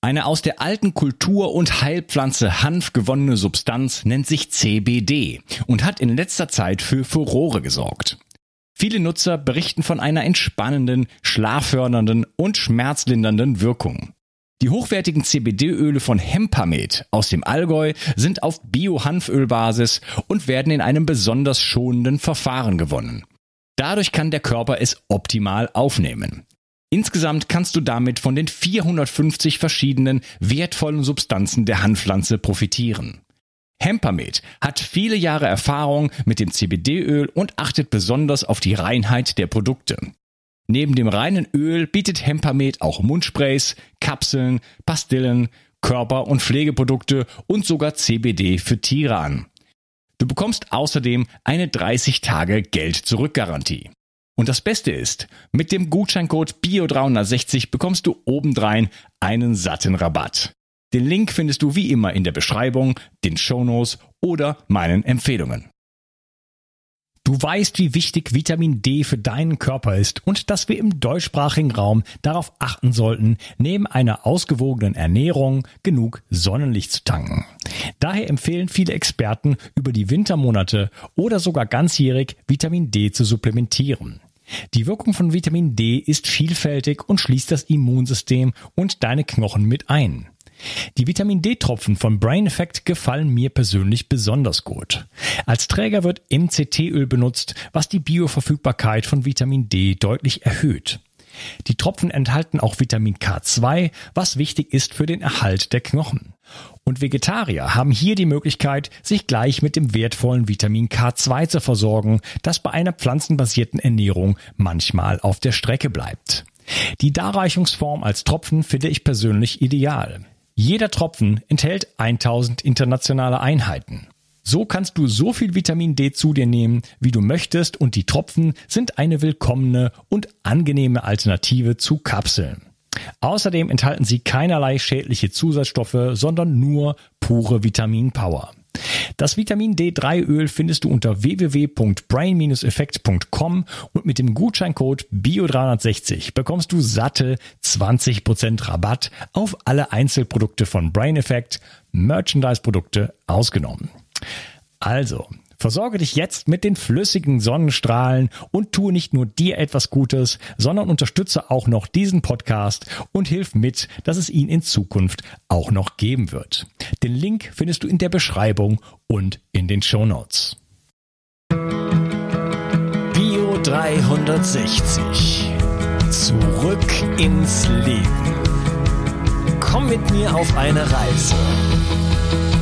Eine aus der alten Kultur- und Heilpflanze Hanf gewonnene Substanz nennt sich CBD und hat in letzter Zeit für Furore gesorgt. Viele Nutzer berichten von einer entspannenden, schlaffördernden und schmerzlindernden Wirkung. Die hochwertigen CBD-Öle von Hempamed aus dem Allgäu sind auf Bio-Hanfölbasis und werden in einem besonders schonenden Verfahren gewonnen. Dadurch kann der Körper es optimal aufnehmen. Insgesamt kannst du damit von den 450 verschiedenen wertvollen Substanzen der Hanfpflanze profitieren. Hempamed hat viele Jahre Erfahrung mit dem CBD-Öl und achtet besonders auf die Reinheit der Produkte. Neben dem reinen Öl bietet Hempamed auch Mundsprays, Kapseln, Pastillen, Körper- und Pflegeprodukte und sogar CBD für Tiere an. Du bekommst außerdem eine 30 Tage Geld-Zurück-Garantie. Und das Beste ist, mit dem Gutscheincode BIO360 bekommst du obendrein einen satten Rabatt. Den Link findest du wie immer in der Beschreibung, den Shownotes oder meinen Empfehlungen. Du weißt, wie wichtig Vitamin D für deinen Körper ist und dass wir im deutschsprachigen Raum darauf achten sollten, neben einer ausgewogenen Ernährung genug Sonnenlicht zu tanken. Daher empfehlen viele Experten, über die Wintermonate oder sogar ganzjährig Vitamin D zu supplementieren. Die Wirkung von Vitamin D ist vielfältig und schließt das Immunsystem und deine Knochen mit ein. Die Vitamin D-Tropfen von Brain Effect gefallen mir persönlich besonders gut. Als Träger wird MCT-Öl benutzt, was die Bioverfügbarkeit von Vitamin D deutlich erhöht. Die Tropfen enthalten auch Vitamin K2, was wichtig ist für den Erhalt der Knochen. Und Vegetarier haben hier die Möglichkeit, sich gleich mit dem wertvollen Vitamin K2 zu versorgen, das bei einer pflanzenbasierten Ernährung manchmal auf der Strecke bleibt. Die Darreichungsform als Tropfen finde ich persönlich ideal. Jeder Tropfen enthält 1000 internationale Einheiten. So kannst du so viel Vitamin D zu dir nehmen, wie du möchtest und die Tropfen sind eine willkommene und angenehme Alternative zu Kapseln. Außerdem enthalten sie keinerlei schädliche Zusatzstoffe, sondern nur pure Vitaminpower. Das Vitamin D3-Öl findest du unter www.brain-effekt.com und mit dem Gutscheincode BIO360 bekommst du satte 20% Rabatt auf alle Einzelprodukte von Brain Effect, Merchandise-Produkte ausgenommen. Also, Versorge dich jetzt mit den flüssigen Sonnenstrahlen und tue nicht nur dir etwas Gutes, sondern unterstütze auch noch diesen Podcast und hilf mit, dass es ihn in Zukunft auch noch geben wird. Den Link findest du in der Beschreibung und in den Show Notes. Bio 360. Zurück ins Leben. Komm mit mir auf eine Reise.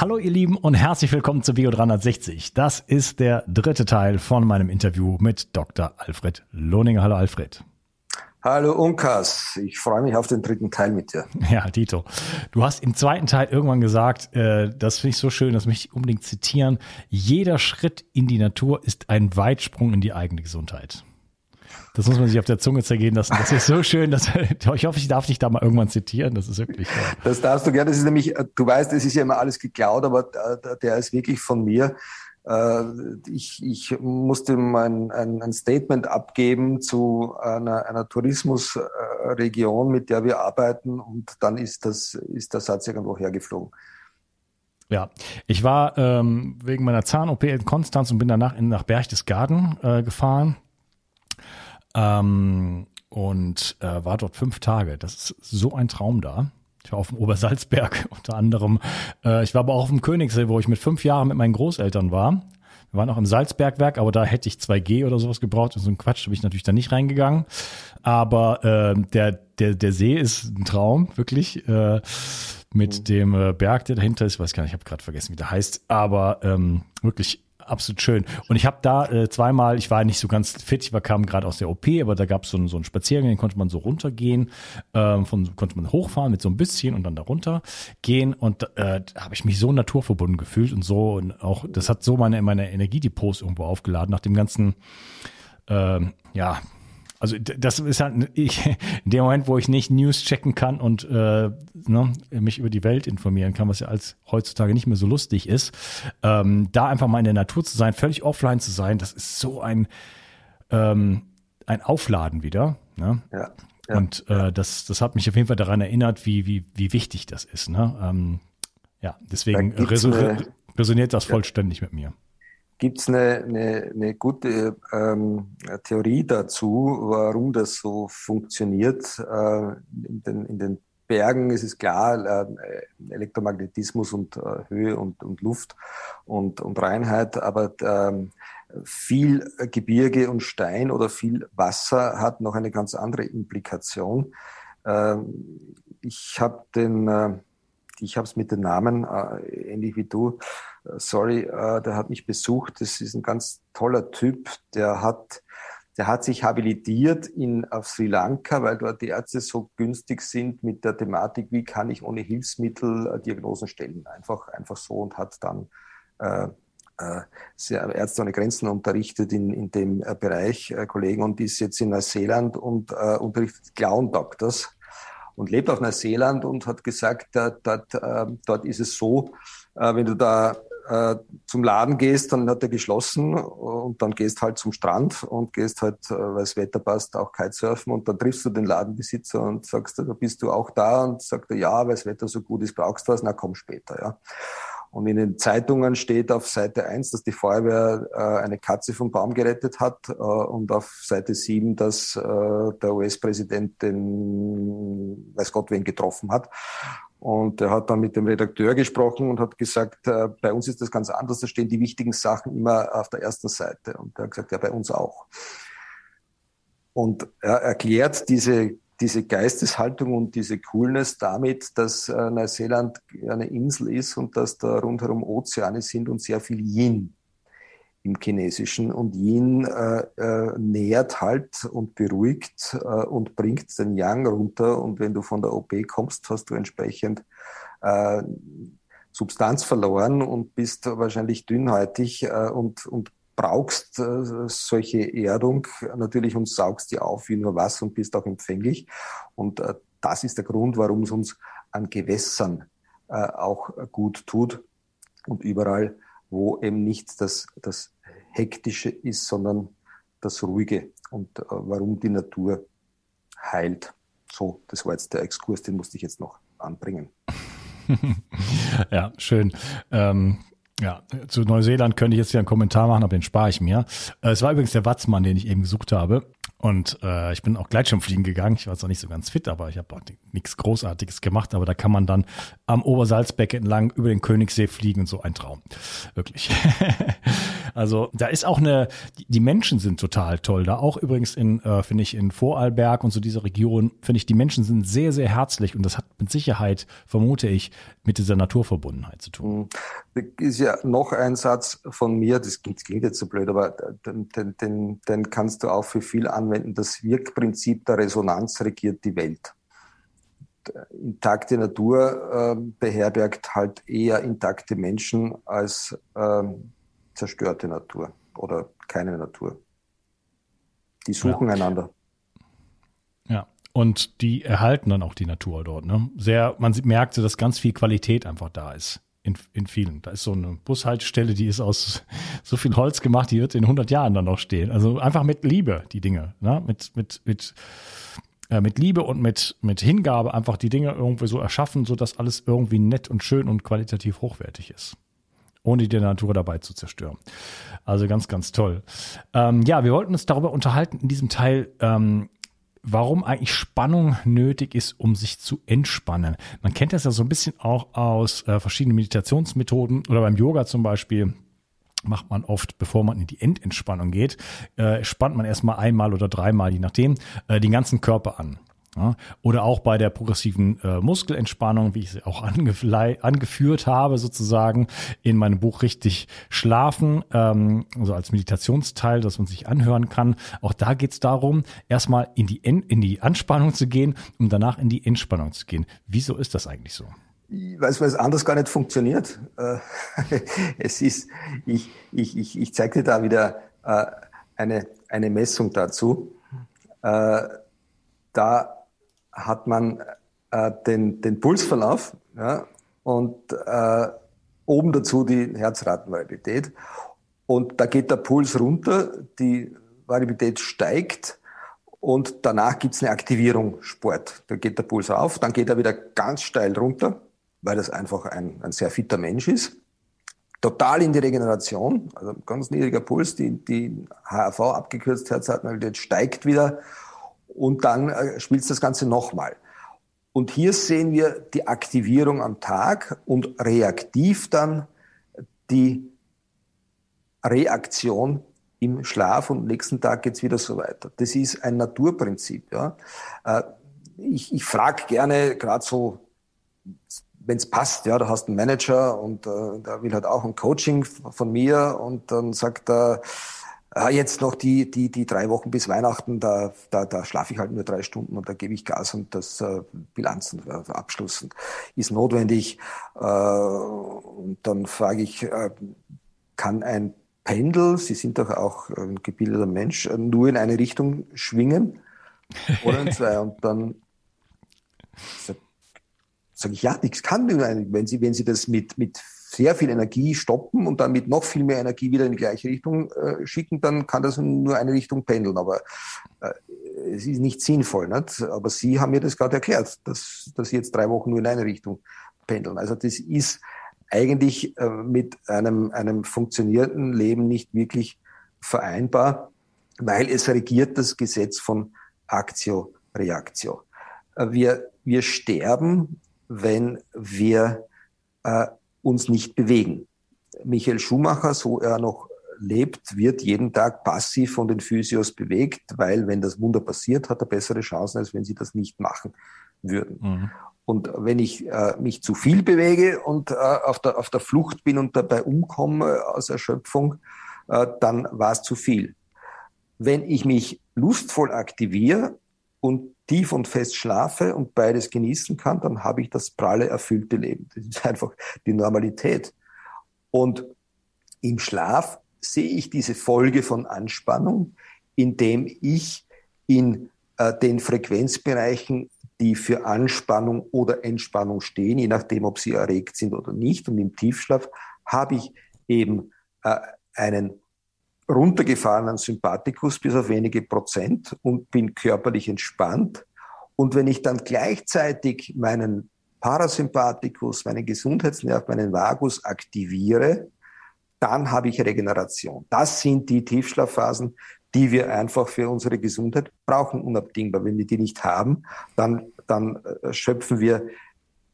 Hallo ihr Lieben und herzlich willkommen zu Bio 360. Das ist der dritte Teil von meinem Interview mit Dr. Alfred Lohninger. Hallo Alfred. Hallo Unkas, ich freue mich auf den dritten Teil mit dir. Ja, Tito. Du hast im zweiten Teil irgendwann gesagt, äh, das finde ich so schön, das möchte ich unbedingt zitieren. Jeder Schritt in die Natur ist ein Weitsprung in die eigene Gesundheit. Das muss man sich auf der Zunge zergehen lassen. Das ist so schön, dass ich hoffe, ich darf dich da mal irgendwann zitieren. Das ist wirklich. Ja. Das darfst du gerne. Das ist nämlich, du weißt, es ist ja immer alles geklaut, aber der ist wirklich von mir. Äh, ich, ich musste mein, ein, ein Statement abgeben zu einer, einer Tourismusregion, mit der wir arbeiten, und dann ist das, ist der Satz irgendwo hergeflogen. Ja, ich war ähm, wegen meiner Zahn-OP in Konstanz und bin danach in, nach Berchtesgaden äh, gefahren ähm, und äh, war dort fünf Tage. Das ist so ein Traum da. Ich war auf dem Obersalzberg unter anderem. Äh, ich war aber auch auf dem Königssee, wo ich mit fünf Jahren mit meinen Großeltern war. Wir waren auch im Salzbergwerk, aber da hätte ich 2G oder sowas gebraucht. Und so ein Quatsch, da bin ich natürlich da nicht reingegangen. Aber äh, der, der, der See ist ein Traum, wirklich. Äh, mit mhm. dem äh, Berg, der dahinter ist, weiß gar nicht, ich habe gerade vergessen, wie der heißt, aber ähm, wirklich absolut schön. Und ich habe da äh, zweimal, ich war nicht so ganz fit, ich war, kam gerade aus der OP, aber da gab so es so einen Spaziergang, den konnte man so runtergehen, ähm, von, konnte man hochfahren mit so ein bisschen und dann da runter gehen. Und äh, da habe ich mich so naturverbunden gefühlt und so und auch, das hat so meine, meine Energiedepots irgendwo aufgeladen nach dem ganzen, ähm, ja, also das ist halt ich, in dem Moment, wo ich nicht News checken kann und äh, ne, mich über die Welt informieren kann, was ja als heutzutage nicht mehr so lustig ist, ähm, da einfach mal in der Natur zu sein, völlig offline zu sein, das ist so ein ähm, ein Aufladen wieder. Ne? Ja, ja, und äh, das, das hat mich auf jeden Fall daran erinnert, wie, wie, wie wichtig das ist. Ne? Ähm, ja, deswegen resoniert das vollständig mit mir. Gibt es eine, eine, eine gute ähm, Theorie dazu, warum das so funktioniert? Äh, in, den, in den Bergen ist es klar, äh, Elektromagnetismus und äh, Höhe und, und Luft und, und Reinheit, aber ähm, viel Gebirge und Stein oder viel Wasser hat noch eine ganz andere Implikation. Ähm, ich habe den äh, ich habe es mit den Namen, äh, ähnlich wie du. Äh, sorry, äh, der hat mich besucht. Das ist ein ganz toller Typ. Der hat, der hat sich habilitiert in auf Sri Lanka, weil dort die Ärzte so günstig sind mit der Thematik, wie kann ich ohne Hilfsmittel äh, Diagnosen stellen. Einfach, einfach so und hat dann äh, äh Ärzte ohne Grenzen unterrichtet in, in dem äh, Bereich, Kollegen, und ist jetzt in Neuseeland und äh, unterrichtet Clown Doctors und lebt auf Neuseeland und hat gesagt, äh, dort, äh, dort ist es so, wenn du da äh, zum Laden gehst, dann hat er geschlossen und dann gehst halt zum Strand und gehst halt, äh, weil das Wetter passt, auch Kitesurfen und dann triffst du den Ladenbesitzer und sagst, da bist du auch da und sagt er, ja, weil das Wetter so gut ist, brauchst du was, na komm später, ja. Und in den Zeitungen steht auf Seite 1, dass die Feuerwehr äh, eine Katze vom Baum gerettet hat äh, und auf Seite 7, dass äh, der US-Präsident den, weiß Gott wen, getroffen hat. Und er hat dann mit dem Redakteur gesprochen und hat gesagt, äh, bei uns ist das ganz anders, da stehen die wichtigen Sachen immer auf der ersten Seite. Und er hat gesagt, ja, bei uns auch. Und er erklärt diese diese Geisteshaltung und diese Coolness damit, dass äh, Neuseeland eine Insel ist und dass da rundherum Ozeane sind und sehr viel Yin im Chinesischen. Und Yin äh, äh, nährt halt und beruhigt äh, und bringt den Yang runter. Und wenn du von der OP kommst, hast du entsprechend äh, Substanz verloren und bist wahrscheinlich dünnhäutig äh, und, und brauchst äh, solche Erdung natürlich und saugst die auf wie nur was und bist auch empfänglich. Und das ist der Grund, warum es uns an Gewässern auch gut tut und überall, wo eben nicht das, das Hektische ist, sondern das Ruhige und äh, warum die Natur heilt. So, das war jetzt der Exkurs, den musste ich jetzt noch anbringen. ja, schön. Ähm, ja, zu Neuseeland könnte ich jetzt hier einen Kommentar machen, aber den spare ich mir. Äh, es war übrigens der Watzmann, den ich eben gesucht habe. Und äh, ich bin auch Gleitschirmfliegen gegangen. Ich war zwar nicht so ganz fit, aber ich habe nichts Großartiges gemacht. Aber da kann man dann am Obersalzbecken entlang über den Königssee fliegen und so ein Traum. Wirklich. also da ist auch eine, die Menschen sind total toll. Da auch übrigens in, äh, finde ich, in Vorarlberg und so dieser Region, finde ich, die Menschen sind sehr, sehr herzlich und das hat mit Sicherheit, vermute ich, mit dieser Naturverbundenheit zu tun. Hm. ist ja noch ein Satz von mir, das klingt, klingt jetzt so blöd, aber den, den, den, kannst du auch für viel an anwenden. Das Wirkprinzip der Resonanz regiert die Welt. Intakte Natur äh, beherbergt halt eher intakte Menschen als äh, zerstörte Natur oder keine Natur. Die suchen ja. einander. Ja, und die erhalten dann auch die Natur dort. Ne? Sehr, man merkt, dass ganz viel Qualität einfach da ist in, in vielen. Da ist so eine Bushaltestelle, die ist aus so viel Holz gemacht, die wird in 100 Jahren dann noch stehen. Also einfach mit Liebe, die Dinge, ne? mit, mit, mit, äh, mit Liebe und mit, mit Hingabe einfach die Dinge irgendwie so erschaffen, sodass alles irgendwie nett und schön und qualitativ hochwertig ist. Ohne die Natur dabei zu zerstören. Also ganz, ganz toll. Ähm, ja, wir wollten uns darüber unterhalten in diesem Teil, ähm, warum eigentlich Spannung nötig ist, um sich zu entspannen. Man kennt das ja so ein bisschen auch aus äh, verschiedenen Meditationsmethoden oder beim Yoga zum Beispiel macht man oft, bevor man in die Endentspannung geht, äh, spannt man erstmal einmal oder dreimal, je nachdem, äh, den ganzen Körper an. Ja, oder auch bei der progressiven äh, Muskelentspannung, wie ich sie auch angeführt habe, sozusagen in meinem Buch Richtig Schlafen, ähm, also als Meditationsteil, dass man sich anhören kann. Auch da geht es darum, erstmal in die, in die Anspannung zu gehen, um danach in die Entspannung zu gehen. Wieso ist das eigentlich so? Weil es anders gar nicht funktioniert. Äh, es ist, ich, ich, ich, ich zeige dir da wieder äh, eine, eine Messung dazu. Äh, da hat man äh, den, den Pulsverlauf ja, und äh, oben dazu die Herzratenvariabilität. Und da geht der Puls runter, die Variabilität steigt und danach gibt es eine Aktivierung Sport. Da geht der Puls auf, dann geht er wieder ganz steil runter, weil das einfach ein, ein sehr fitter Mensch ist. Total in die Regeneration, also ganz niedriger Puls, die, die HRV abgekürzt Herzratenvariabilität steigt wieder und dann äh, spielt das Ganze nochmal. Und hier sehen wir die Aktivierung am Tag und reaktiv dann die Reaktion im Schlaf und nächsten Tag geht's wieder so weiter. Das ist ein Naturprinzip. Ja. Äh, ich, ich frage gerne, gerade so, wenn es passt, ja, da hast einen Manager und äh, der will halt auch ein Coaching von mir und dann sagt er, Ah, jetzt noch die, die, die drei Wochen bis Weihnachten, da, da, da schlafe ich halt nur drei Stunden und da gebe ich Gas und das äh, Bilanzen, äh, Abschluss ist notwendig. Äh, und dann frage ich, äh, kann ein Pendel, Sie sind doch auch ein gebildeter Mensch, äh, nur in eine Richtung schwingen oder in zwei? Und dann sage ich, ja, nichts kann, wenn Sie, wenn Sie das mit, mit sehr viel Energie stoppen und dann mit noch viel mehr Energie wieder in die gleiche Richtung äh, schicken, dann kann das nur eine Richtung pendeln. Aber äh, es ist nicht sinnvoll. Nicht? Aber Sie haben mir das gerade erklärt, dass, dass Sie jetzt drei Wochen nur in eine Richtung pendeln. Also das ist eigentlich äh, mit einem, einem funktionierenden Leben nicht wirklich vereinbar, weil es regiert das Gesetz von Aktio, Reaktio. Äh, wir, wir sterben, wenn wir äh, uns nicht bewegen. Michael Schumacher, so er noch lebt, wird jeden Tag passiv von den Physios bewegt, weil wenn das Wunder passiert, hat er bessere Chancen, als wenn sie das nicht machen würden. Mhm. Und wenn ich äh, mich zu viel bewege und äh, auf, der, auf der Flucht bin und dabei umkomme aus Erschöpfung, äh, dann war es zu viel. Wenn ich mich lustvoll aktiviere und tief und fest schlafe und beides genießen kann, dann habe ich das pralle, erfüllte Leben. Das ist einfach die Normalität. Und im Schlaf sehe ich diese Folge von Anspannung, indem ich in äh, den Frequenzbereichen, die für Anspannung oder Entspannung stehen, je nachdem, ob sie erregt sind oder nicht. Und im Tiefschlaf habe ich eben äh, einen runtergefahrenen Sympathikus bis auf wenige Prozent und bin körperlich entspannt. Und wenn ich dann gleichzeitig meinen Parasympathikus, meinen Gesundheitsnerv, meinen Vagus aktiviere, dann habe ich Regeneration. Das sind die Tiefschlafphasen, die wir einfach für unsere Gesundheit brauchen, unabdingbar. Wenn wir die nicht haben, dann, dann äh, schöpfen wir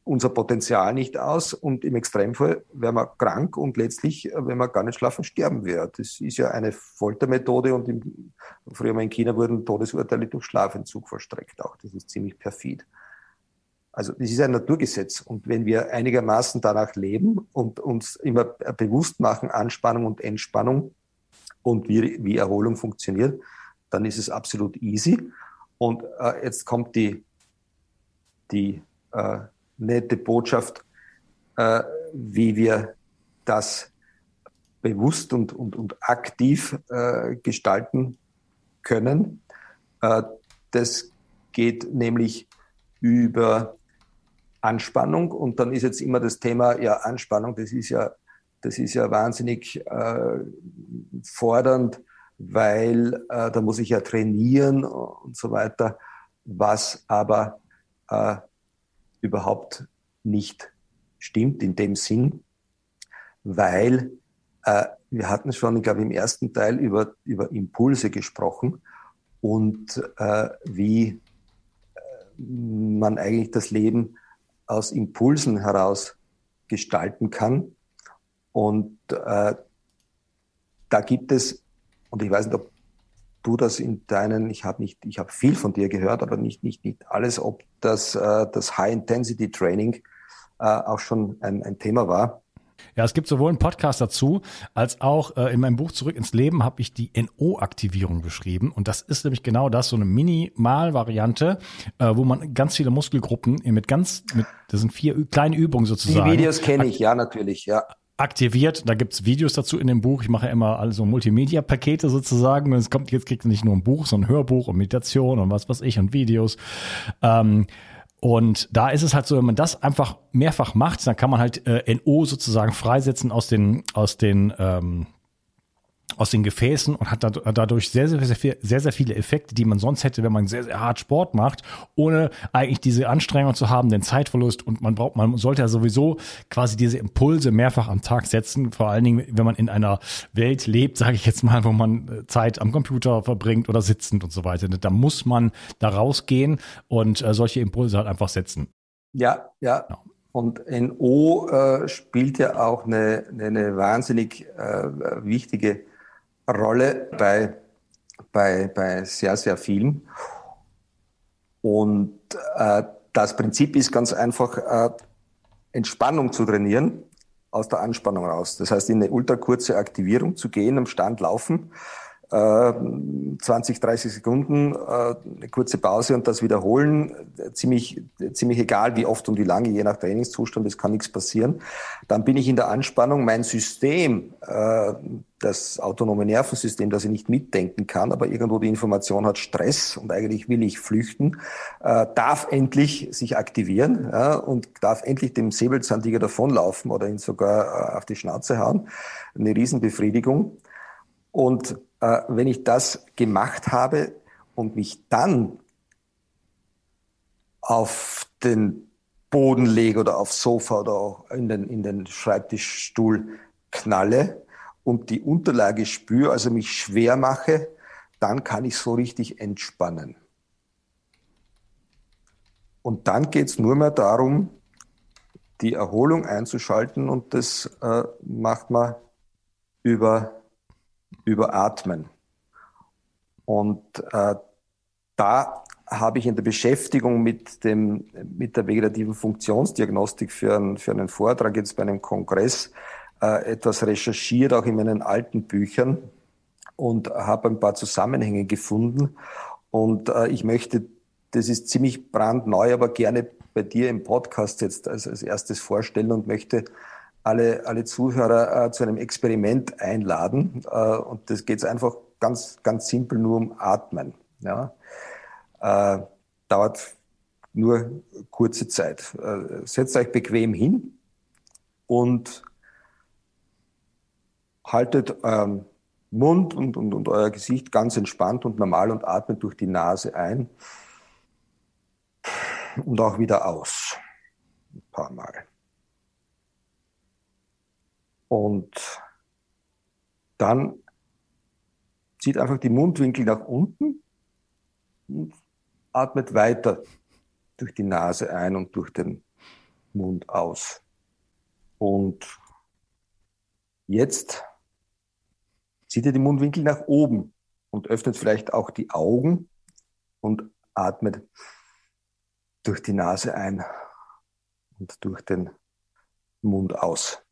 unser Potenzial nicht aus und im Extremfall wären wir krank und letztlich, äh, wenn wir gar nicht schlafen, sterben wir. Das ist ja eine Foltermethode und im, früher mal in China wurden Todesurteile durch Schlafentzug verstreckt auch. Das ist ziemlich perfid. Also das ist ein Naturgesetz und wenn wir einigermaßen danach leben und uns immer bewusst machen, Anspannung und Entspannung und wie, wie Erholung funktioniert, dann ist es absolut easy. Und äh, jetzt kommt die, die äh, nette Botschaft, äh, wie wir das bewusst und, und, und aktiv äh, gestalten können. Äh, das geht nämlich über Anspannung und dann ist jetzt immer das Thema, ja, Anspannung, das ist ja, das ist ja wahnsinnig äh, fordernd, weil äh, da muss ich ja trainieren und so weiter, was aber äh, überhaupt nicht stimmt in dem Sinn, weil äh, wir hatten schon, ich glaube, im ersten Teil über, über Impulse gesprochen und äh, wie äh, man eigentlich das Leben aus Impulsen heraus gestalten kann. Und äh, da gibt es, und ich weiß nicht, ob du das in deinen, ich habe nicht, ich habe viel von dir gehört, aber nicht, nicht, nicht alles, ob das, äh, das High-Intensity-Training äh, auch schon ein, ein Thema war. Ja, es gibt sowohl einen Podcast dazu, als auch äh, in meinem Buch Zurück ins Leben habe ich die NO-Aktivierung beschrieben. Und das ist nämlich genau das, so eine Minimal-Variante, äh, wo man ganz viele Muskelgruppen mit ganz, mit, das sind vier kleine Übungen sozusagen. Die Videos kenne ich, ja, natürlich, ja aktiviert. Da gibt's Videos dazu in dem Buch. Ich mache immer also Multimedia-Pakete sozusagen. Es kommt, jetzt kriegt ihr nicht nur ein Buch, sondern ein Hörbuch und Meditation und was weiß ich und Videos. Ähm, und da ist es halt so, wenn man das einfach mehrfach macht, dann kann man halt äh, NO sozusagen freisetzen aus den, aus den ähm, aus den Gefäßen und hat dadurch sehr, sehr, sehr, sehr, sehr viele Effekte, die man sonst hätte, wenn man sehr, sehr hart Sport macht, ohne eigentlich diese Anstrengung zu haben, den Zeitverlust und man braucht, man sollte ja sowieso quasi diese Impulse mehrfach am Tag setzen, vor allen Dingen, wenn man in einer Welt lebt, sage ich jetzt mal, wo man äh, Zeit am Computer verbringt oder sitzend und so weiter. Da muss man da rausgehen und äh, solche Impulse halt einfach setzen. Ja, ja. ja. Und NO äh, spielt ja auch eine, eine wahnsinnig äh, wichtige Rolle bei, bei, bei sehr, sehr vielen. Und äh, das Prinzip ist ganz einfach, äh, Entspannung zu trainieren aus der Anspannung raus. Das heißt, in eine ultrakurze Aktivierung zu gehen, am Stand laufen 20, 30 Sekunden, äh, eine kurze Pause und das wiederholen. Ziemlich, ziemlich egal, wie oft und wie lange, je nach Trainingszustand, es kann nichts passieren. Dann bin ich in der Anspannung. Mein System, äh, das autonome Nervensystem, das ich nicht mitdenken kann, aber irgendwo die Information hat Stress und eigentlich will ich flüchten, äh, darf endlich sich aktivieren und darf endlich dem Säbelzahntiger davonlaufen oder ihn sogar auf die Schnauze hauen. Eine Riesenbefriedigung. Und äh, wenn ich das gemacht habe und mich dann auf den Boden lege oder aufs Sofa oder auch in den, in den Schreibtischstuhl knalle und die Unterlage spüre, also mich schwer mache, dann kann ich so richtig entspannen. Und dann geht es nur mehr darum, die Erholung einzuschalten und das äh, macht man über über Atmen. Und äh, da habe ich in der Beschäftigung mit, dem, mit der vegetativen Funktionsdiagnostik für, ein, für einen Vortrag jetzt bei einem Kongress äh, etwas recherchiert, auch in meinen alten Büchern und habe ein paar Zusammenhänge gefunden. Und äh, ich möchte, das ist ziemlich brandneu, aber gerne bei dir im Podcast jetzt als, als erstes vorstellen und möchte alle, alle Zuhörer äh, zu einem Experiment einladen. Äh, und das geht einfach ganz, ganz simpel nur um Atmen. Ja. Äh, dauert nur kurze Zeit. Äh, setzt euch bequem hin und haltet euren Mund und, und, und euer Gesicht ganz entspannt und normal und atmet durch die Nase ein und auch wieder aus. Ein paar Mal. Und dann zieht einfach die Mundwinkel nach unten und atmet weiter durch die Nase ein und durch den Mund aus. Und jetzt zieht ihr die Mundwinkel nach oben und öffnet vielleicht auch die Augen und atmet durch die Nase ein und durch den Mund aus.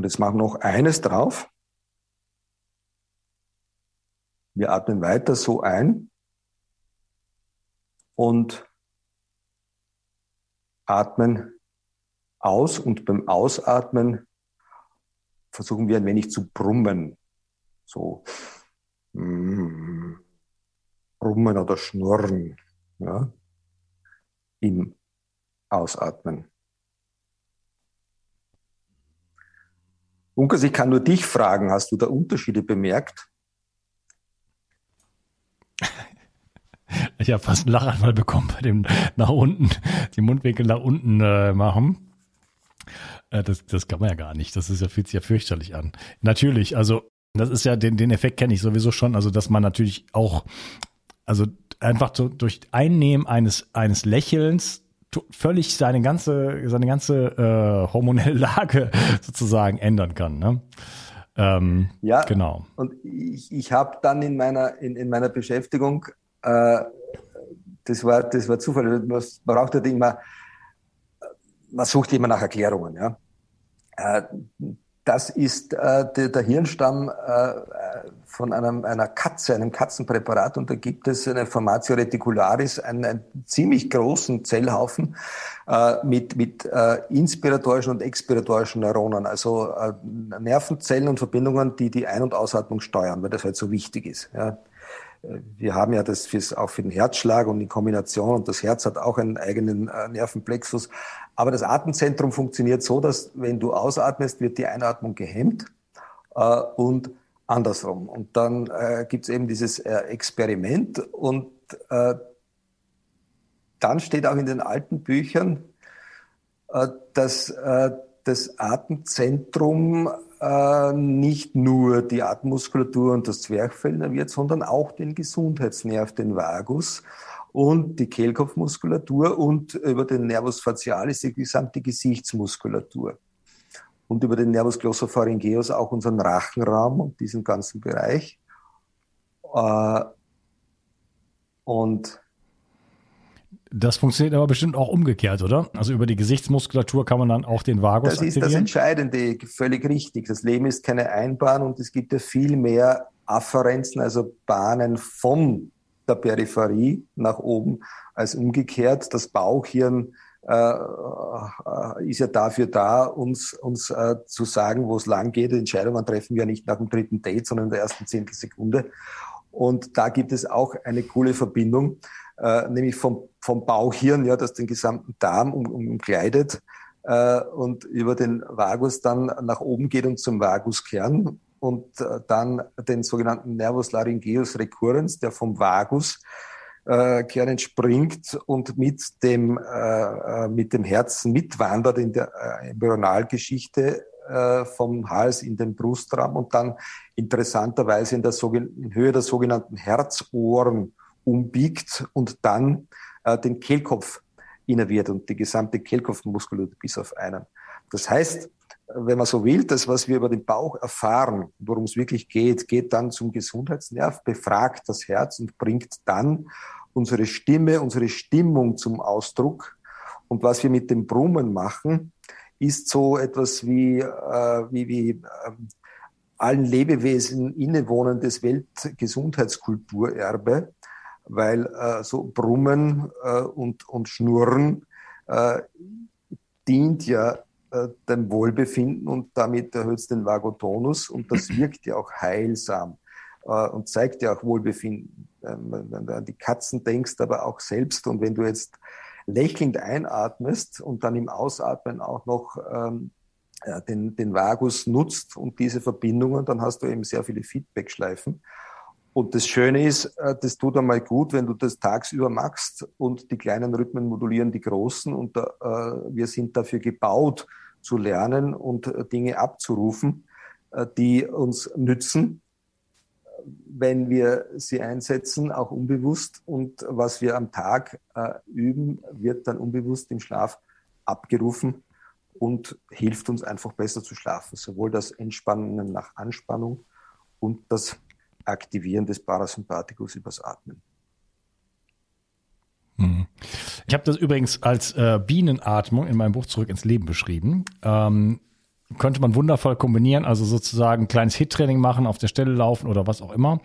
Und jetzt machen wir noch eines drauf. Wir atmen weiter so ein und atmen aus und beim Ausatmen versuchen wir ein wenig zu brummen. So brummen oder schnurren ja, im Ausatmen. Unkas, ich kann nur dich fragen, hast du da Unterschiede bemerkt? Ich habe fast einen Lachanfall bekommen bei dem nach unten, die Mundwinkel nach unten äh, machen. Äh, das, das kann man ja gar nicht. Das ist ja, fühlt sich ja fürchterlich an. Natürlich, also das ist ja, den, den Effekt kenne ich sowieso schon, also dass man natürlich auch, also einfach so durch Einnehmen eines, eines Lächelns völlig seine ganze, seine ganze äh, hormonelle Lage sozusagen ändern kann. Ne? Ähm, ja, genau. Und ich, ich habe dann in meiner, in, in meiner Beschäftigung, äh, das, war, das war Zufall, man braucht ja immer, man sucht immer nach Erklärungen. Ja? Äh, das ist äh, der, der Hirnstamm äh, von einem, einer Katze, einem Katzenpräparat. Und da gibt es eine Formatio reticularis, einen, einen ziemlich großen Zellhaufen äh, mit, mit äh, inspiratorischen und expiratorischen Neuronen, also äh, Nervenzellen und Verbindungen, die die Ein- und Ausatmung steuern, weil das halt so wichtig ist. Ja. Wir haben ja das fürs, auch für den Herzschlag und die Kombination und das Herz hat auch einen eigenen äh, Nervenplexus. Aber das Atemzentrum funktioniert so, dass wenn du ausatmest, wird die Einatmung gehemmt äh, und andersrum. Und dann äh, gibt es eben dieses äh, Experiment und äh, dann steht auch in den alten Büchern, dass das Atemzentrum äh, nicht nur die Atemmuskulatur und das Zwerchfell nerviert, sondern auch den Gesundheitsnerv, den Vagus und die Kehlkopfmuskulatur und über den Nervus facialis die gesamte Gesichtsmuskulatur und über den Nervus glossopharyngeus auch unseren Rachenraum und diesen ganzen Bereich. Äh, und das funktioniert aber bestimmt auch umgekehrt, oder? Also über die Gesichtsmuskulatur kann man dann auch den Vagus Das ist aktivieren? das Entscheidende, völlig richtig. Das Leben ist keine Einbahn und es gibt ja viel mehr Afferenzen, also Bahnen von der Peripherie nach oben als umgekehrt. Das Bauchhirn äh, äh, ist ja dafür da, uns, uns äh, zu sagen, wo es lang geht. Entscheidungen treffen wir nicht nach dem dritten Date, sondern in der ersten Zehntelsekunde. Und da gibt es auch eine coole Verbindung, äh, nämlich vom, vom Bauchhirn, ja, das den gesamten Darm um, um, umkleidet äh, und über den Vagus dann nach oben geht und zum Vaguskern und äh, dann den sogenannten Nervus laryngeus recurrens, der vom Vagus äh, Kern entspringt und mit dem, äh, äh, mit dem Herzen mitwandert in der äh, Embryonalgeschichte äh, vom Hals in den Brustraum und dann interessanterweise in, der in Höhe der sogenannten Herzohren umbiegt und dann äh, den Kehlkopf innerviert und die gesamte Kehlkopfmuskulatur bis auf einen. Das heißt, wenn man so will, das, was wir über den Bauch erfahren, worum es wirklich geht, geht dann zum Gesundheitsnerv, befragt das Herz und bringt dann unsere Stimme, unsere Stimmung zum Ausdruck. Und was wir mit dem Brummen machen, ist so etwas wie, äh, wie, wie äh, allen Lebewesen innewohnendes Weltgesundheitskulturerbe, weil äh, so Brummen äh, und, und Schnurren äh, dient ja äh, dem Wohlbefinden und damit erhöht es den Vagotonus und das wirkt ja auch heilsam äh, und zeigt ja auch Wohlbefinden. Ähm, wenn du an die Katzen denkst, aber auch selbst und wenn du jetzt lächelnd einatmest und dann im Ausatmen auch noch ähm, den, den Vagus nutzt und diese Verbindungen, dann hast du eben sehr viele Feedbackschleifen. Und das Schöne ist, äh, das tut einmal gut, wenn du das tagsüber machst und die kleinen Rhythmen modulieren die großen und äh, wir sind dafür gebaut zu lernen und äh, Dinge abzurufen, die uns nützen, wenn wir sie einsetzen, auch unbewusst. Und was wir am Tag üben, wird dann unbewusst im Schlaf abgerufen und hilft uns einfach besser zu schlafen. Sowohl das Entspannen nach Anspannung und das Aktivieren des Parasympathikus übers Atmen. Hm. Ich habe das übrigens als äh, Bienenatmung in meinem Buch Zurück ins Leben beschrieben. Ähm, könnte man wundervoll kombinieren, also sozusagen ein kleines Hit-Training machen, auf der Stelle laufen oder was auch immer.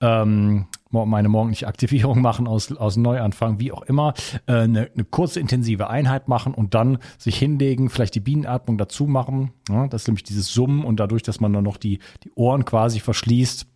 Ähm, meine morgendliche Aktivierung machen aus, aus Neuanfang, wie auch immer, äh, eine, eine kurze intensive Einheit machen und dann sich hinlegen, vielleicht die Bienenatmung dazu machen. Ja, das ist nämlich dieses Summen und dadurch, dass man dann noch die, die Ohren quasi verschließt,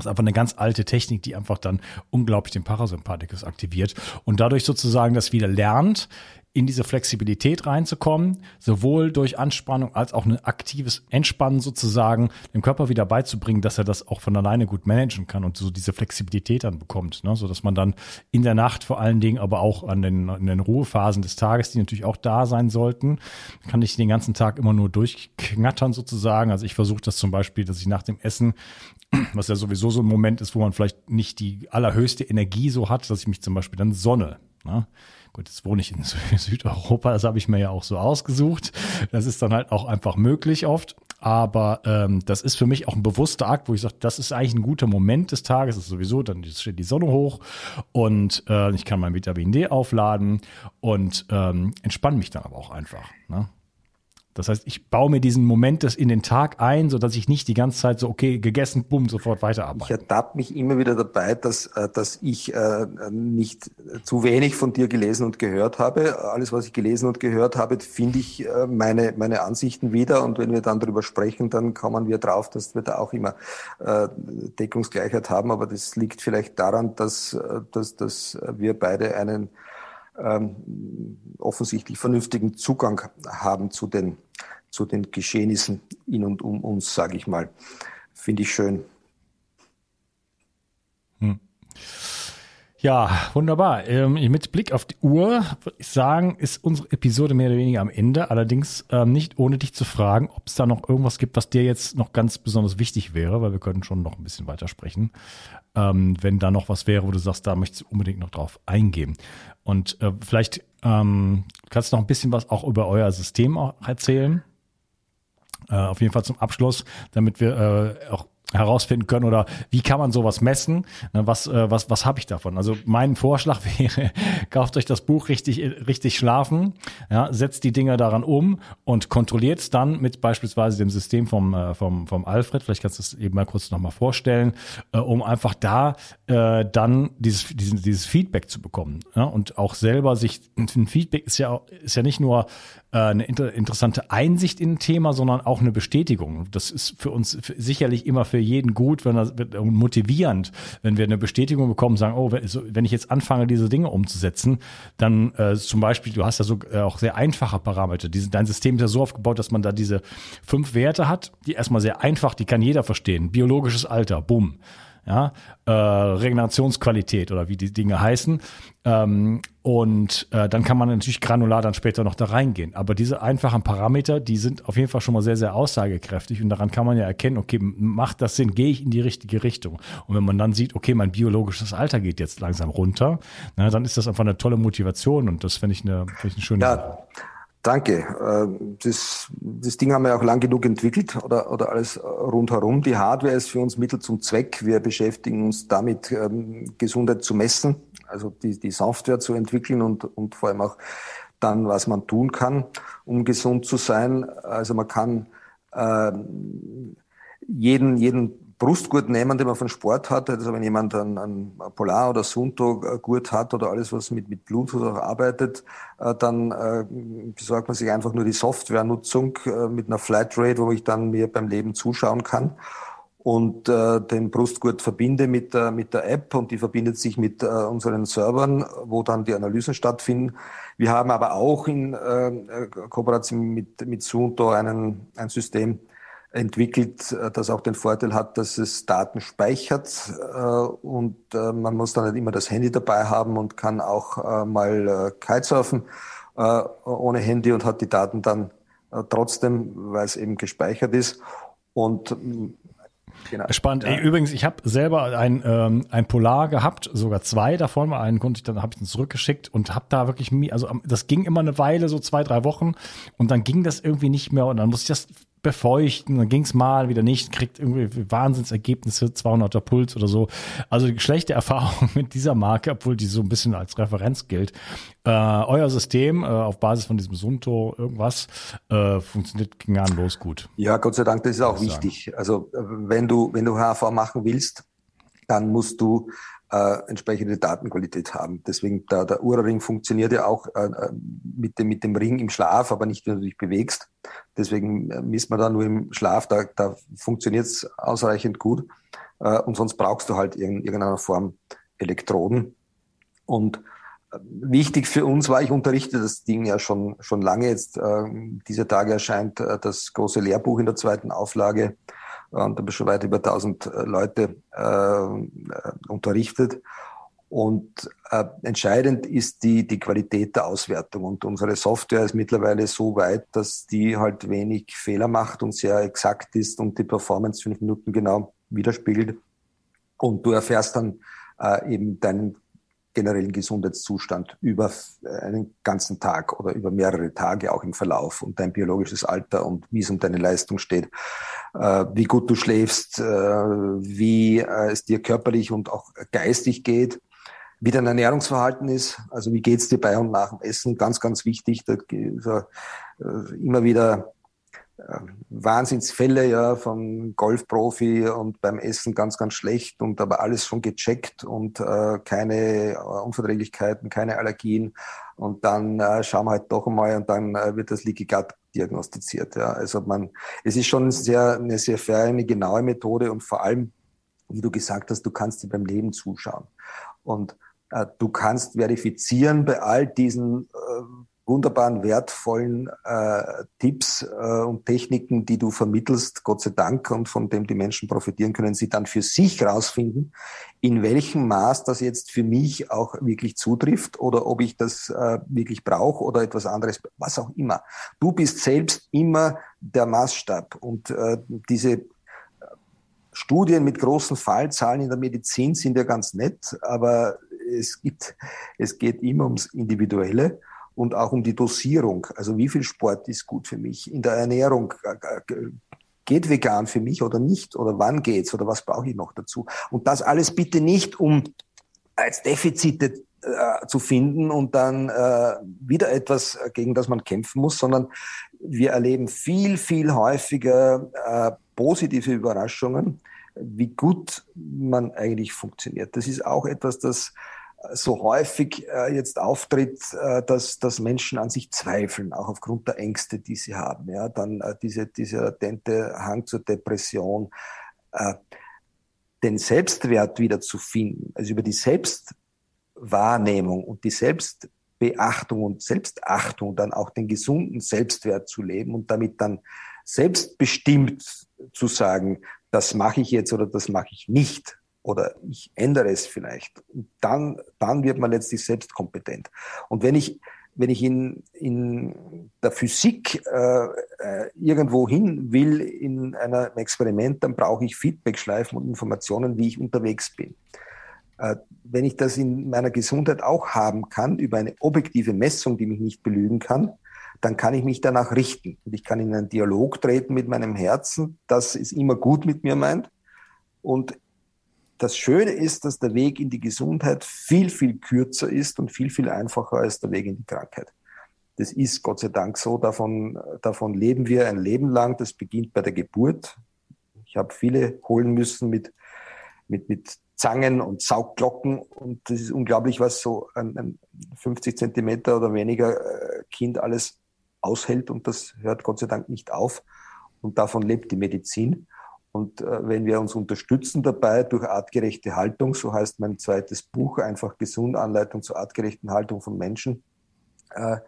das ist einfach eine ganz alte Technik, die einfach dann unglaublich den Parasympathikus aktiviert und dadurch sozusagen das wieder lernt, in diese Flexibilität reinzukommen, sowohl durch Anspannung als auch ein aktives Entspannen sozusagen, dem Körper wieder beizubringen, dass er das auch von alleine gut managen kann und so diese Flexibilität dann bekommt, ne? so dass man dann in der Nacht vor allen Dingen, aber auch an den, an den Ruhephasen des Tages, die natürlich auch da sein sollten, kann ich den ganzen Tag immer nur durchknattern sozusagen. Also ich versuche das zum Beispiel, dass ich nach dem Essen was ja sowieso so ein Moment ist, wo man vielleicht nicht die allerhöchste Energie so hat, dass ich mich zum Beispiel dann sonne Ne? Gut, jetzt wohne ich in Südeuropa, das habe ich mir ja auch so ausgesucht. Das ist dann halt auch einfach möglich oft. Aber ähm, das ist für mich auch ein bewusster Akt, wo ich sage, das ist eigentlich ein guter Moment des Tages. Das ist sowieso, dann steht die Sonne hoch und äh, ich kann mein Vitamin D aufladen und ähm, entspanne mich dann aber auch einfach. Ne? Das heißt, ich baue mir diesen Moment des in den Tag ein, so dass ich nicht die ganze Zeit so, okay, gegessen, bumm, sofort weiterarbeite. Ich ertappe mich immer wieder dabei, dass, äh, dass ich äh, nicht zu wenig von dir gelesen und gehört habe. Alles, was ich gelesen und gehört habe, finde ich äh, meine, meine Ansichten wieder. Und wenn wir dann darüber sprechen, dann kommen wir drauf, dass wir da auch immer Deckungsgleichheit haben. Aber das liegt vielleicht daran, dass, dass, dass wir beide einen ähm, offensichtlich vernünftigen Zugang haben zu den, zu den Geschehnissen in und um uns, sage ich mal. Finde ich schön. Hm. Ja, wunderbar. Ähm, mit Blick auf die Uhr würde ich sagen, ist unsere Episode mehr oder weniger am Ende. Allerdings ähm, nicht ohne dich zu fragen, ob es da noch irgendwas gibt, was dir jetzt noch ganz besonders wichtig wäre, weil wir können schon noch ein bisschen weitersprechen. Ähm, wenn da noch was wäre, wo du sagst, da möchtest du unbedingt noch drauf eingehen. Und äh, vielleicht ähm, kannst du noch ein bisschen was auch über euer System auch erzählen. Äh, auf jeden Fall zum Abschluss, damit wir äh, auch herausfinden können oder wie kann man sowas messen? Ne, was, äh, was, was habe ich davon? Also mein Vorschlag wäre, kauft euch das Buch richtig, richtig schlafen, ja, setzt die Dinger daran um und kontrolliert es dann mit beispielsweise dem System vom, äh, vom, vom Alfred. Vielleicht kannst du es eben mal kurz nochmal vorstellen, äh, um einfach da äh, dann dieses, dieses, dieses Feedback zu bekommen. Ja, und auch selber sich, ein Feedback ist ja, ist ja nicht nur äh, eine inter interessante Einsicht in ein Thema, sondern auch eine Bestätigung. Das ist für uns sicherlich immer für jeden gut, wenn das motivierend, wenn wir eine Bestätigung bekommen, sagen, oh, wenn ich jetzt anfange, diese Dinge umzusetzen, dann äh, zum Beispiel, du hast ja so äh, auch sehr einfache Parameter. Diese, dein System ist ja so aufgebaut, dass man da diese fünf Werte hat, die erstmal sehr einfach, die kann jeder verstehen. Biologisches Alter, bumm ja, äh, Regenerationsqualität oder wie die Dinge heißen. Ähm, und äh, dann kann man natürlich granular dann später noch da reingehen. Aber diese einfachen Parameter, die sind auf jeden Fall schon mal sehr, sehr aussagekräftig und daran kann man ja erkennen, okay, macht das Sinn, gehe ich in die richtige Richtung. Und wenn man dann sieht, okay, mein biologisches Alter geht jetzt langsam runter, na, dann ist das einfach eine tolle Motivation und das finde ich eine, find ich eine schöne ja. Sache. Danke. Äh, das, das Ding haben wir auch lang genug entwickelt oder, oder alles rundherum. Die Hardware ist für uns Mittel zum Zweck. Wir beschäftigen uns damit, ähm, Gesundheit zu messen, also die, die Software zu entwickeln und, und vor allem auch dann, was man tun kann, um gesund zu sein. Also man kann äh, jeden, jeden Brustgurt nehmen, den man von Sport hat. Also wenn jemand einen, einen Polar- oder Sunto-Gurt hat oder alles, was mit, mit Bluetooth auch arbeitet, äh, dann äh, besorgt man sich einfach nur die Softwarenutzung äh, mit einer Flatrate, wo ich dann mir beim Leben zuschauen kann und äh, den Brustgurt verbinde mit der, mit der App und die verbindet sich mit äh, unseren Servern, wo dann die Analysen stattfinden. Wir haben aber auch in äh, Kooperation mit, mit Sunto einen, ein System, entwickelt, äh, das auch den Vorteil hat, dass es Daten speichert äh, und äh, man muss dann nicht immer das Handy dabei haben und kann auch mal Kitesurfen ohne Handy und hat die Daten dann trotzdem, weil es eben gespeichert ist. Und Genau. Spannend. Ja. Übrigens, ich habe selber ein, ähm, ein Polar gehabt, sogar zwei davon. Einen konnte ich dann habe ich den zurückgeschickt und habe da wirklich, also das ging immer eine Weile, so zwei drei Wochen und dann ging das irgendwie nicht mehr und dann musste ich das befeuchten, dann ging's mal wieder nicht, kriegt irgendwie Wahnsinnsergebnisse, 200er Puls oder so. Also schlechte Erfahrung mit dieser Marke, obwohl die so ein bisschen als Referenz gilt. Äh, euer System äh, auf Basis von diesem Sunto irgendwas äh, funktioniert gnadenlos gut. Ja, Gott sei Dank, das ist auch wichtig. Sagen. Also wenn du wenn du HV machen willst, dann musst du äh, entsprechende Datenqualität haben. Deswegen der, der Ura-Ring funktioniert ja auch äh, äh, mit, dem, mit dem Ring im Schlaf, aber nicht, wenn du dich bewegst. Deswegen äh, misst man da nur im Schlaf, da, da funktioniert es ausreichend gut. Äh, und sonst brauchst du halt in irgendeiner Form Elektroden. Und äh, Wichtig für uns war, ich unterrichte das Ding ja schon, schon lange jetzt. Äh, diese Tage erscheint äh, das große Lehrbuch in der zweiten Auflage und habe schon weit über 1000 äh, Leute äh, unterrichtet. Und äh, entscheidend ist die, die Qualität der Auswertung. Und unsere Software ist mittlerweile so weit, dass die halt wenig Fehler macht und sehr exakt ist und die Performance fünf Minuten genau widerspiegelt. Und du erfährst dann äh, eben deinen generellen Gesundheitszustand über einen ganzen Tag oder über mehrere Tage auch im Verlauf und dein biologisches Alter und wie es um deine Leistung steht, äh, wie gut du schläfst, äh, wie äh, es dir körperlich und auch geistig geht, wie dein Ernährungsverhalten ist, also wie geht's dir bei und nach dem Essen, ganz, ganz wichtig, da, immer wieder Wahnsinnsfälle ja von Golfprofi und beim Essen ganz, ganz schlecht und aber alles schon gecheckt und äh, keine äh, Unverträglichkeiten, keine Allergien. Und dann äh, schauen wir halt doch einmal und dann äh, wird das Leaky Gut diagnostiziert. Ja. Also man, es ist schon sehr, eine sehr feine, genaue Methode und vor allem, wie du gesagt hast, du kannst dir beim Leben zuschauen. Und äh, du kannst verifizieren bei all diesen äh, wunderbaren, wertvollen äh, Tipps äh, und Techniken, die du vermittelst, Gott sei Dank, und von dem die Menschen profitieren können, sie dann für sich rausfinden, in welchem Maß das jetzt für mich auch wirklich zutrifft oder ob ich das äh, wirklich brauche oder etwas anderes, was auch immer. Du bist selbst immer der Maßstab und äh, diese Studien mit großen Fallzahlen in der Medizin sind ja ganz nett, aber es gibt, es geht immer ums Individuelle und auch um die Dosierung. Also wie viel Sport ist gut für mich? In der Ernährung äh, äh, geht vegan für mich oder nicht? Oder wann geht's? Oder was brauche ich noch dazu? Und das alles bitte nicht, um als Defizite äh, zu finden und dann äh, wieder etwas, gegen das man kämpfen muss, sondern wir erleben viel, viel häufiger äh, positive Überraschungen, wie gut man eigentlich funktioniert. Das ist auch etwas, das so häufig äh, jetzt auftritt, äh, dass, dass Menschen an sich zweifeln, auch aufgrund der Ängste, die sie haben. Ja, dann äh, diese, dieser latente Hang zur Depression, äh, den Selbstwert wieder zu finden, also über die Selbstwahrnehmung und die Selbstbeachtung und Selbstachtung dann auch den gesunden Selbstwert zu leben und damit dann selbstbestimmt zu sagen, das mache ich jetzt oder das mache ich nicht, oder ich ändere es vielleicht. Dann, dann wird man letztlich selbst kompetent. Und wenn ich, wenn ich in, in der Physik äh, äh, irgendwo hin will in einem Experiment, dann brauche ich Feedbackschleifen und Informationen, wie ich unterwegs bin. Äh, wenn ich das in meiner Gesundheit auch haben kann, über eine objektive Messung, die mich nicht belügen kann, dann kann ich mich danach richten. Und ich kann in einen Dialog treten mit meinem Herzen, das es immer gut mit mir meint. Und das Schöne ist, dass der Weg in die Gesundheit viel, viel kürzer ist und viel, viel einfacher als der Weg in die Krankheit. Das ist Gott sei Dank so. Davon, davon leben wir ein Leben lang. Das beginnt bei der Geburt. Ich habe viele holen müssen mit, mit, mit Zangen und Saugglocken. Und das ist unglaublich, was so ein, ein 50 Zentimeter oder weniger äh, Kind alles aushält. Und das hört Gott sei Dank nicht auf. Und davon lebt die Medizin. Und äh, wenn wir uns unterstützen dabei durch artgerechte Haltung, so heißt mein zweites Buch, einfach gesund Anleitung zur artgerechten Haltung von Menschen, äh,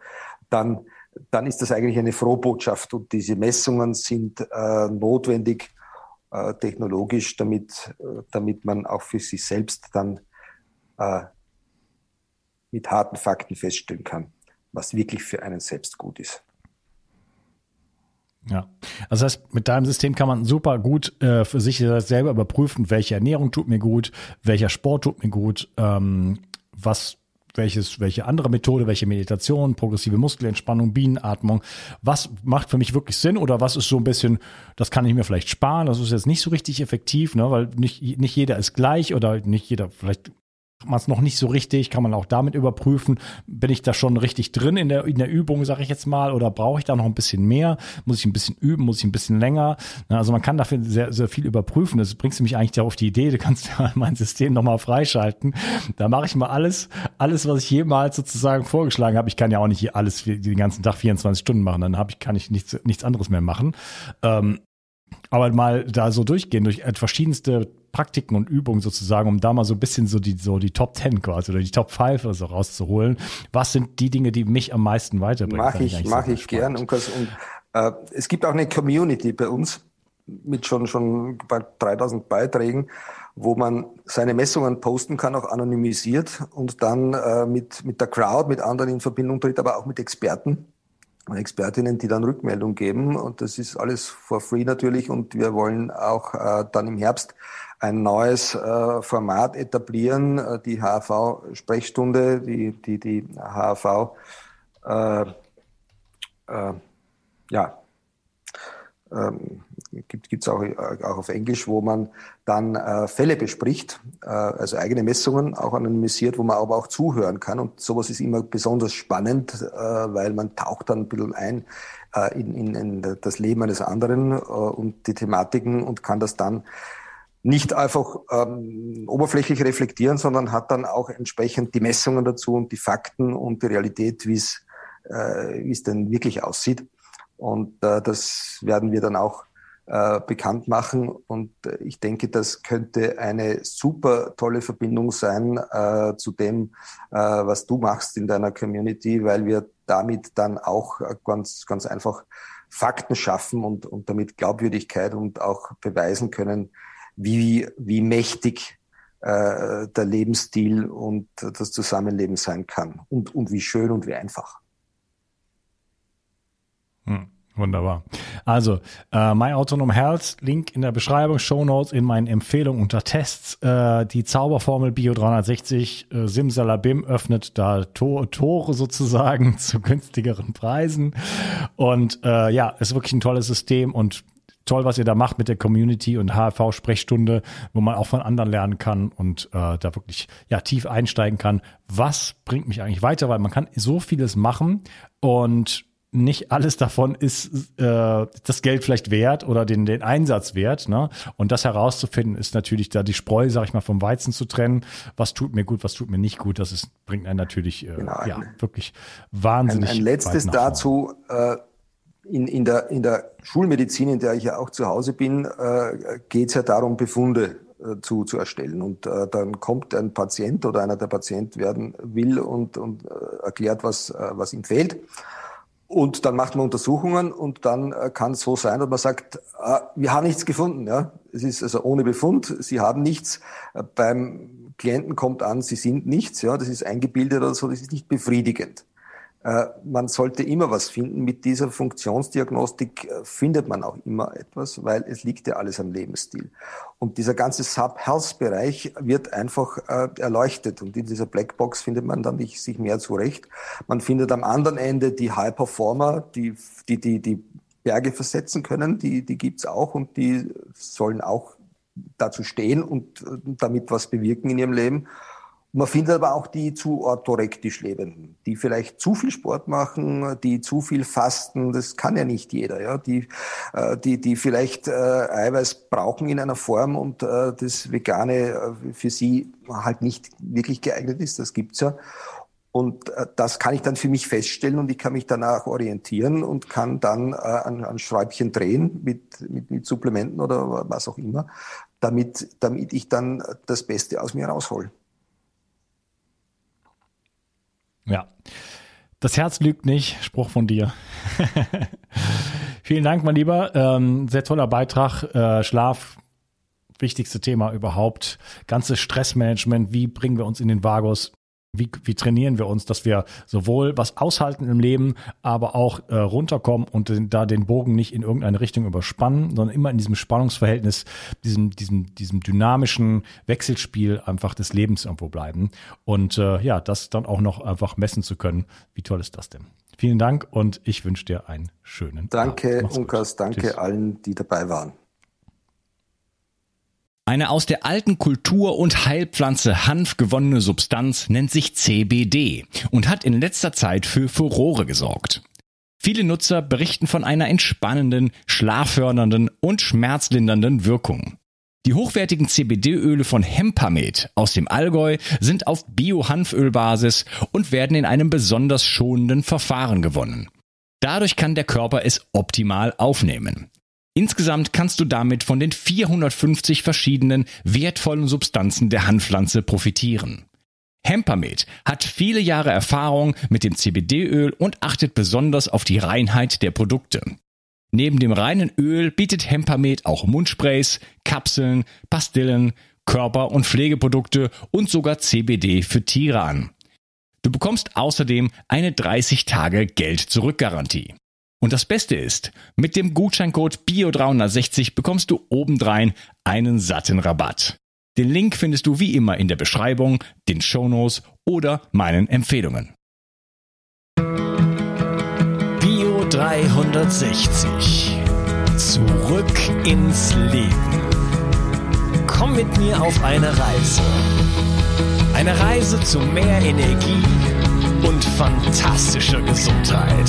dann, dann ist das eigentlich eine Frohbotschaft. Und diese Messungen sind äh, notwendig äh, technologisch, damit, äh, damit man auch für sich selbst dann äh, mit harten Fakten feststellen kann, was wirklich für einen selbst gut ist. Ja, also das heißt, mit deinem System kann man super gut äh, für sich selber überprüfen, welche Ernährung tut mir gut, welcher Sport tut mir gut, ähm, was welches, welche andere Methode, welche Meditation, progressive Muskelentspannung, Bienenatmung, was macht für mich wirklich Sinn oder was ist so ein bisschen, das kann ich mir vielleicht sparen, das ist jetzt nicht so richtig effektiv, ne, weil nicht, nicht jeder ist gleich oder nicht jeder, vielleicht man es noch nicht so richtig, kann man auch damit überprüfen, bin ich da schon richtig drin in der, in der Übung, sage ich jetzt mal, oder brauche ich da noch ein bisschen mehr? Muss ich ein bisschen üben, muss ich ein bisschen länger? Also man kann dafür sehr, sehr viel überprüfen. Das bringst du mich eigentlich auf die Idee, du kannst ja mein System nochmal freischalten. Da mache ich mal alles, alles, was ich jemals sozusagen vorgeschlagen habe. Ich kann ja auch nicht alles den ganzen Tag 24 Stunden machen, dann habe ich, kann ich nichts, nichts anderes mehr machen. Ähm, aber mal da so durchgehen, durch verschiedenste Praktiken und Übungen sozusagen, um da mal so ein bisschen so die, so die Top 10 quasi oder die Top 5 oder so rauszuholen. Was sind die Dinge, die mich am meisten weiterbringen? Mache ich, mache ich gern. Und, und äh, es gibt auch eine Community bei uns mit schon, schon bei 3000 Beiträgen, wo man seine Messungen posten kann, auch anonymisiert und dann äh, mit, mit der Crowd, mit anderen in Verbindung tritt, aber auch mit Experten Expertinnen, die dann Rückmeldung geben. Und das ist alles for free natürlich. Und wir wollen auch äh, dann im Herbst ein neues äh, Format etablieren, äh, die HAV-Sprechstunde, die, die, die HAV, äh, äh, ja, ähm, gibt es auch, auch auf Englisch, wo man dann äh, Fälle bespricht, äh, also eigene Messungen auch anonymisiert, wo man aber auch zuhören kann. Und sowas ist immer besonders spannend, äh, weil man taucht dann ein bisschen ein äh, in, in, in das Leben eines anderen äh, und die Thematiken und kann das dann nicht einfach ähm, oberflächlich reflektieren, sondern hat dann auch entsprechend die Messungen dazu und die Fakten und die Realität, wie es äh, denn wirklich aussieht. Und äh, das werden wir dann auch äh, bekannt machen. Und äh, ich denke, das könnte eine super tolle Verbindung sein äh, zu dem, äh, was du machst in deiner Community, weil wir damit dann auch äh, ganz, ganz einfach Fakten schaffen und, und damit Glaubwürdigkeit und auch beweisen können, wie, wie mächtig äh, der Lebensstil und das Zusammenleben sein kann und, und wie schön und wie einfach. Hm. Wunderbar. Also, äh, My Autonom Health, Link in der Beschreibung, Show Notes in meinen Empfehlungen unter Tests. Äh, die Zauberformel Bio 360 äh, Simsalabim öffnet da Tor, Tore sozusagen zu günstigeren Preisen. Und äh, ja, ist wirklich ein tolles System und toll, was ihr da macht mit der Community und HV-Sprechstunde, wo man auch von anderen lernen kann und äh, da wirklich ja tief einsteigen kann. Was bringt mich eigentlich weiter? Weil man kann so vieles machen und nicht alles davon ist äh, das Geld vielleicht wert oder den, den Einsatz wert. Ne? Und das herauszufinden, ist natürlich da die Spreu, sag ich mal, vom Weizen zu trennen. Was tut mir gut, was tut mir nicht gut, das ist, bringt einen natürlich äh, genau, ja, wirklich wahnsinnig. Ein, ein letztes dazu, äh, in, in, der, in der Schulmedizin, in der ich ja auch zu Hause bin, äh, geht es ja darum, Befunde äh, zu, zu erstellen. Und äh, dann kommt ein Patient oder einer, der Patient werden will und, und äh, erklärt, was, äh, was ihm fehlt. Und dann macht man Untersuchungen und dann äh, kann es so sein, dass man sagt, ah, wir haben nichts gefunden. Ja? Es ist also ohne Befund, Sie haben nichts. Äh, beim Klienten kommt an, Sie sind nichts. Ja? Das ist eingebildet oder so, das ist nicht befriedigend. Äh, man sollte immer was finden. Mit dieser Funktionsdiagnostik äh, findet man auch immer etwas, weil es liegt ja alles am Lebensstil. Und dieser ganze Sub-Health-Bereich wird einfach äh, erleuchtet. Und in dieser Blackbox findet man dann nicht, sich mehr zurecht. Man findet am anderen Ende die High-Performer, die, die, die, die Berge versetzen können. Die, die gibt's auch und die sollen auch dazu stehen und damit was bewirken in ihrem Leben. Man findet aber auch die zu orthorektisch Lebenden, die vielleicht zu viel Sport machen, die zu viel fasten, das kann ja nicht jeder, ja, die, äh, die, die vielleicht äh, Eiweiß brauchen in einer Form und äh, das Vegane äh, für sie halt nicht wirklich geeignet ist, das gibt's ja. Und äh, das kann ich dann für mich feststellen und ich kann mich danach orientieren und kann dann äh, an, an Schräubchen drehen mit, mit, mit Supplementen oder was auch immer, damit, damit ich dann das Beste aus mir raushol. Ja. Das Herz lügt nicht, Spruch von dir. Vielen Dank, mein Lieber. Ähm, sehr toller Beitrag. Äh, Schlaf, wichtigste Thema überhaupt. Ganzes Stressmanagement, wie bringen wir uns in den Vagus? Wie, wie trainieren wir uns, dass wir sowohl was aushalten im Leben, aber auch äh, runterkommen und den, da den Bogen nicht in irgendeine Richtung überspannen, sondern immer in diesem Spannungsverhältnis, diesem, diesem, diesem dynamischen Wechselspiel einfach des Lebens irgendwo bleiben. Und äh, ja, das dann auch noch einfach messen zu können. Wie toll ist das denn? Vielen Dank und ich wünsche dir einen schönen Danke, Abend. Unkas, danke Tschüss. allen, die dabei waren. Eine aus der alten Kultur- und Heilpflanze Hanf gewonnene Substanz nennt sich CBD und hat in letzter Zeit für Furore gesorgt. Viele Nutzer berichten von einer entspannenden, schlaffördernden und schmerzlindernden Wirkung. Die hochwertigen CBD-Öle von Hempamed aus dem Allgäu sind auf Bio-Hanfölbasis und werden in einem besonders schonenden Verfahren gewonnen. Dadurch kann der Körper es optimal aufnehmen. Insgesamt kannst du damit von den 450 verschiedenen wertvollen Substanzen der Hanfpflanze profitieren. Hempamed hat viele Jahre Erfahrung mit dem CBD-Öl und achtet besonders auf die Reinheit der Produkte. Neben dem reinen Öl bietet Hempamed auch Mundsprays, Kapseln, Pastillen, Körper- und Pflegeprodukte und sogar CBD für Tiere an. Du bekommst außerdem eine 30 Tage Geld-Zurück-Garantie. Und das Beste ist, mit dem Gutscheincode BIO360 bekommst du obendrein einen satten Rabatt. Den Link findest du wie immer in der Beschreibung, den Shownotes oder meinen Empfehlungen. Bio 360. Zurück ins Leben. Komm mit mir auf eine Reise. Eine Reise zu mehr Energie und fantastischer Gesundheit.